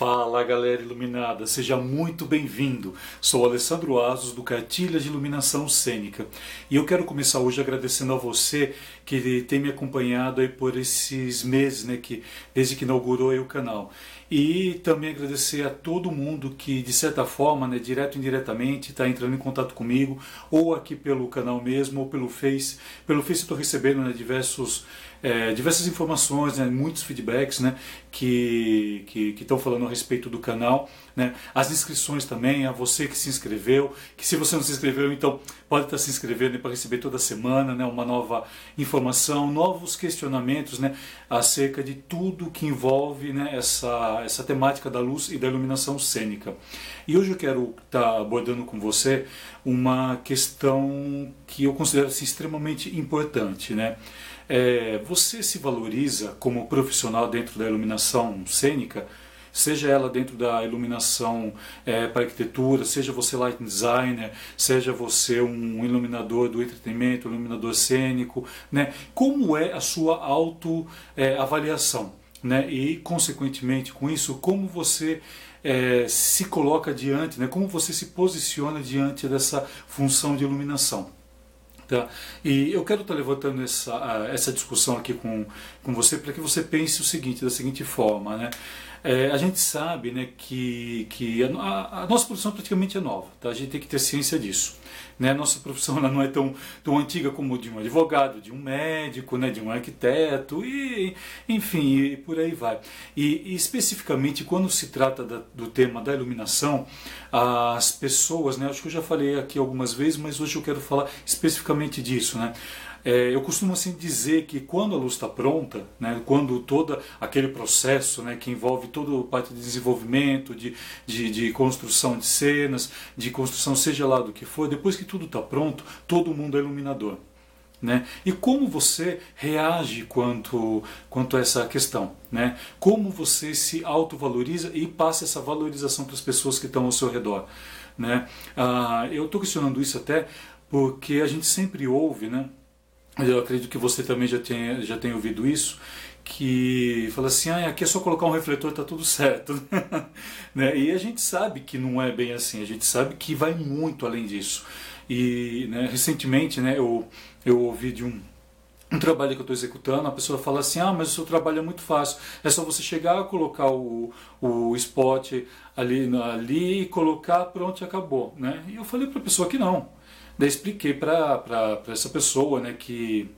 Fala galera iluminada, seja muito bem-vindo. Sou Alessandro Asos do Cartilha de Iluminação Cênica e eu quero começar hoje agradecendo a você que tem me acompanhado aí por esses meses, né, que desde que inaugurou o canal. E também agradecer a todo mundo que, de certa forma, né, direto ou indiretamente, está entrando em contato comigo, ou aqui pelo canal mesmo, ou pelo Face. Pelo Face estou recebendo né, diversos, é, diversas informações, né, muitos feedbacks né, que estão falando a respeito do canal. Né, as inscrições também, a você que se inscreveu, que se você não se inscreveu, então pode estar se inscrevendo para receber toda semana né, uma nova informação, novos questionamentos né, acerca de tudo que envolve né, essa essa, temática da luz e da iluminação cênica. E hoje eu quero estar tá abordando com você uma questão que eu considero assim, extremamente importante. Né? É, você se valoriza como profissional dentro da iluminação cênica? seja ela dentro da iluminação é, para arquitetura, seja você light designer, seja você um iluminador do entretenimento, iluminador cênico, né? Como é a sua autoavaliação? É, né? e, consequentemente, com isso, como você é, se coloca diante, né? como você se posiciona diante dessa função de iluminação. Tá? E eu quero estar levantando essa, essa discussão aqui com, com você para que você pense o seguinte, da seguinte forma. Né? É, a gente sabe né, que, que a, a, nossa profissão praticamente é nova, tá? a gente tem que ter ciência disso. Né? Nossa profissão ela não é tão, tão antiga como de um advogado, de um médico, né, de um arquiteto, e, enfim, e por aí vai. E, e especificamente quando se trata da, do tema da iluminação, as pessoas, né, acho que eu já falei aqui algumas vezes, mas hoje eu quero falar especificamente disso. Né? É, eu costumo assim dizer que quando a luz está pronta, né, quando todo aquele processo né, que envolve toda a parte de desenvolvimento, de, de, de, construção de cenas, de construção seja lá do que for, depois que tudo está pronto, todo mundo é iluminador. Né? E como você reage quanto, quanto a essa questão? Né? Como você se autovaloriza e passa essa valorização para as pessoas que estão ao seu redor? Né? Ah, eu estou questionando isso até porque a gente sempre ouve, né? Eu acredito que você também já tenha, já tenha ouvido isso, que fala assim, ah, aqui é só colocar um refletor, tá tudo certo. né? E a gente sabe que não é bem assim, a gente sabe que vai muito além disso. E né, recentemente né, eu, eu ouvi de um, um trabalho que eu estou executando, a pessoa fala assim, ah, mas o seu trabalho é muito fácil, é só você chegar, colocar o, o spot ali, ali, colocar, pronto, e acabou. Né? E eu falei para a pessoa que não Daí expliquei para essa pessoa né, que,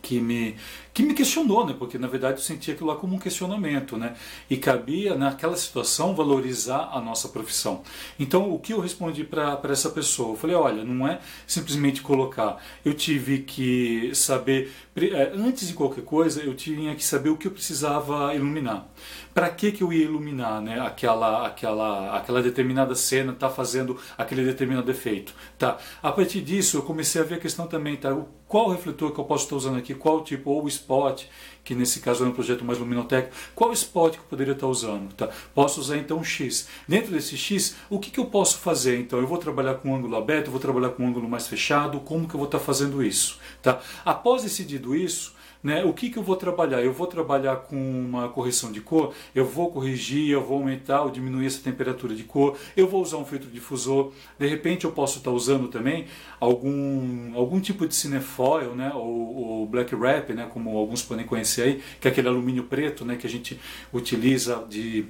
que, me, que me questionou, né, porque na verdade eu sentia aquilo lá como um questionamento. Né, e cabia naquela situação valorizar a nossa profissão. Então o que eu respondi para essa pessoa? Eu falei: olha, não é simplesmente colocar. Eu tive que saber, é, antes de qualquer coisa, eu tinha que saber o que eu precisava iluminar para que, que eu ia iluminar né, aquela, aquela, aquela determinada cena, tá fazendo aquele determinado efeito. Tá? A partir disso, eu comecei a ver a questão também, tá? qual refletor que eu posso estar usando aqui, qual tipo, ou spot, que nesse caso é um projeto mais luminotécnico, qual spot que eu poderia estar usando? Tá? Posso usar então um X. Dentro desse X, o que, que eu posso fazer? Então, eu vou trabalhar com um ângulo aberto, vou trabalhar com um ângulo mais fechado, como que eu vou estar fazendo isso? Tá? Após decidido isso, né? O que, que eu vou trabalhar? Eu vou trabalhar com uma correção de cor, eu vou corrigir, eu vou aumentar ou diminuir essa temperatura de cor, eu vou usar um filtro difusor, de repente eu posso estar usando também algum, algum tipo de cinefoil, né? ou, black wrap, né? como alguns podem conhecer aí, que é aquele alumínio preto né? que a gente utiliza de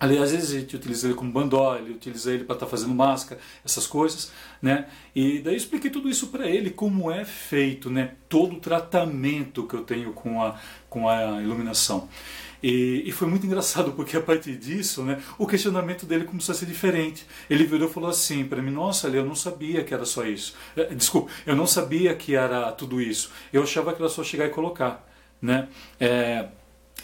Aliás, gente utiliza ele como bandó, ele utiliza ele para estar tá fazendo máscara, essas coisas, né? E daí eu expliquei tudo isso para ele, como é feito, né? Todo o tratamento que eu tenho com a, com a iluminação. E, e, foi muito engraçado porque a partir disso, né, o questionamento dele começou a ser diferente. Ele virou e falou assim para mim: Nossa, eu não sabia que era só isso. Eh, desculpa, eu não sabia que era tudo isso. Eu achava que era só chegar e colocar, né? É,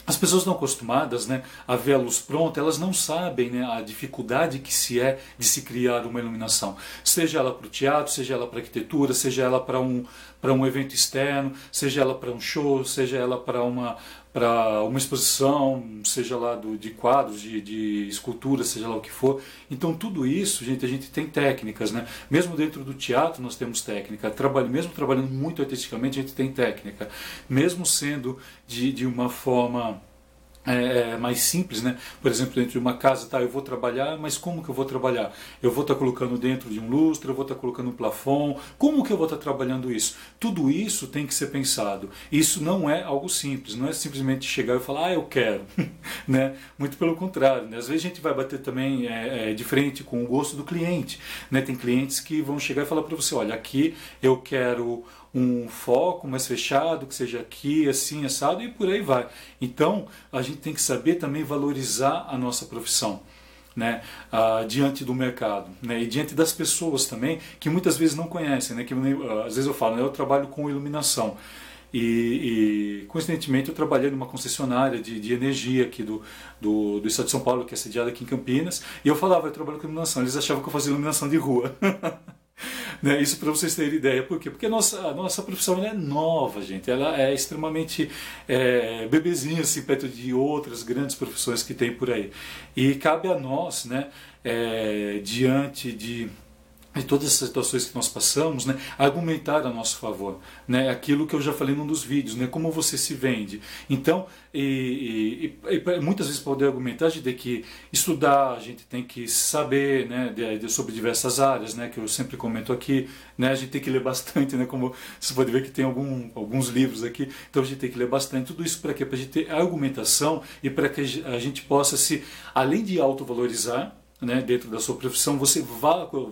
as pessoas não acostumadas né, a ver a luz pronta, elas não sabem né, a dificuldade que se é de se criar uma iluminação. Seja ela para o teatro, seja ela para arquitetura, seja ela para um, para um evento externo, seja ela para um show, seja ela para uma, para uma exposição, seja lá do, de quadros, de, de escultura, seja lá o que for. Então tudo isso, gente, a gente tem técnicas, né? Mesmo dentro do teatro nós temos técnica. Trabalho, mesmo trabalhando muito artisticamente, a gente tem técnica. Mesmo sendo de, de uma forma é, é, mais simples, né? Por exemplo, dentro de uma casa, tá, eu vou trabalhar, mas como que eu vou trabalhar? Eu vou estar tá colocando dentro de um lustre, eu vou estar tá colocando um plafond, como que eu vou estar tá trabalhando isso? Tudo isso tem que ser pensado. Isso não é algo simples, não é simplesmente chegar e falar, ah, eu quero, né? Muito pelo contrário, né? Às vezes a gente vai bater também é, é, de frente com o gosto do cliente, né? Tem clientes que vão chegar e falar para você, olha, aqui eu quero um foco mais fechado, que seja aqui, assim, assado, e por aí vai. Então, a gente tem que saber também valorizar a nossa profissão. Né, uh, diante do mercado né, e diante das pessoas também que muitas vezes não conhecem, né, que uh, às vezes eu falo, né, eu trabalho com iluminação e, e, coincidentemente eu trabalhei numa concessionária de, de energia aqui do, do, do, estado de São Paulo, que é sediada aqui em Campinas, e eu falava, eu trabalho com iluminação, eles achavam que eu fazia iluminação de rua. Né? Isso para vocês terem ideia. Por quê? Porque a nossa, a nossa profissão é nova, gente. Ela é extremamente é, bebezinha assim, perto de outras grandes profissões que tem por aí. E cabe a nós, né, é, diante de de todas as situações que nós passamos, né, argumentar a nosso favor, né, aquilo que eu já falei num dos vídeos, né, como você se vende. Então, e, e, e muitas vezes poder argumentar de que estudar, a gente tem que saber, né, de, de, sobre diversas áreas, né, que eu sempre comento aqui, né, a gente tem que ler bastante, né, como você pode ver que tem algum, alguns livros aqui, então a gente tem que ler bastante. Tudo isso para quê? Para a gente ter argumentação e para que a gente possa se, além de autovalorizar, né, dentro da sua profissão, você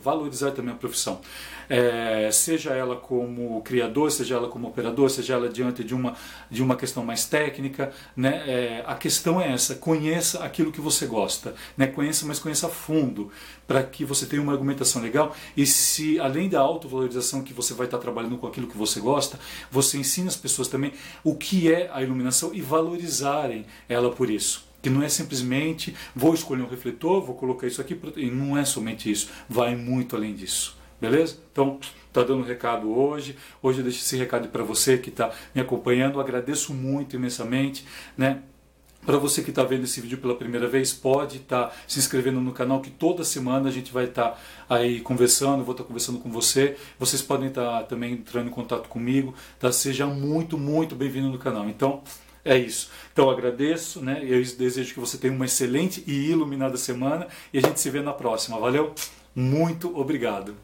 valorizar também a profissão. É, seja ela como criador, seja ela como operador, seja ela diante de uma, de uma questão mais técnica. Né, é, a questão é essa: conheça aquilo que você gosta. Né, conheça, mas conheça a fundo, para que você tenha uma argumentação legal. E se, além da autovalorização que você vai estar trabalhando com aquilo que você gosta, você ensina as pessoas também o que é a iluminação e valorizarem ela por isso que não é simplesmente vou escolher um refletor, vou colocar isso aqui, e não é somente isso, vai muito além disso. Beleza? Então, tá dando um recado hoje. Hoje eu deixo esse recado para você que está me acompanhando. Agradeço muito imensamente, né? Para você que está vendo esse vídeo pela primeira vez, pode estar tá se inscrevendo no canal, que toda semana a gente vai estar tá aí conversando, vou estar tá conversando com você. Vocês podem estar tá também entrando em contato comigo. Tá? Seja muito, muito bem-vindo no canal. Então, é isso. Então agradeço, né? Eu desejo que você tenha uma excelente e iluminada semana e a gente se vê na próxima. Valeu? Muito obrigado.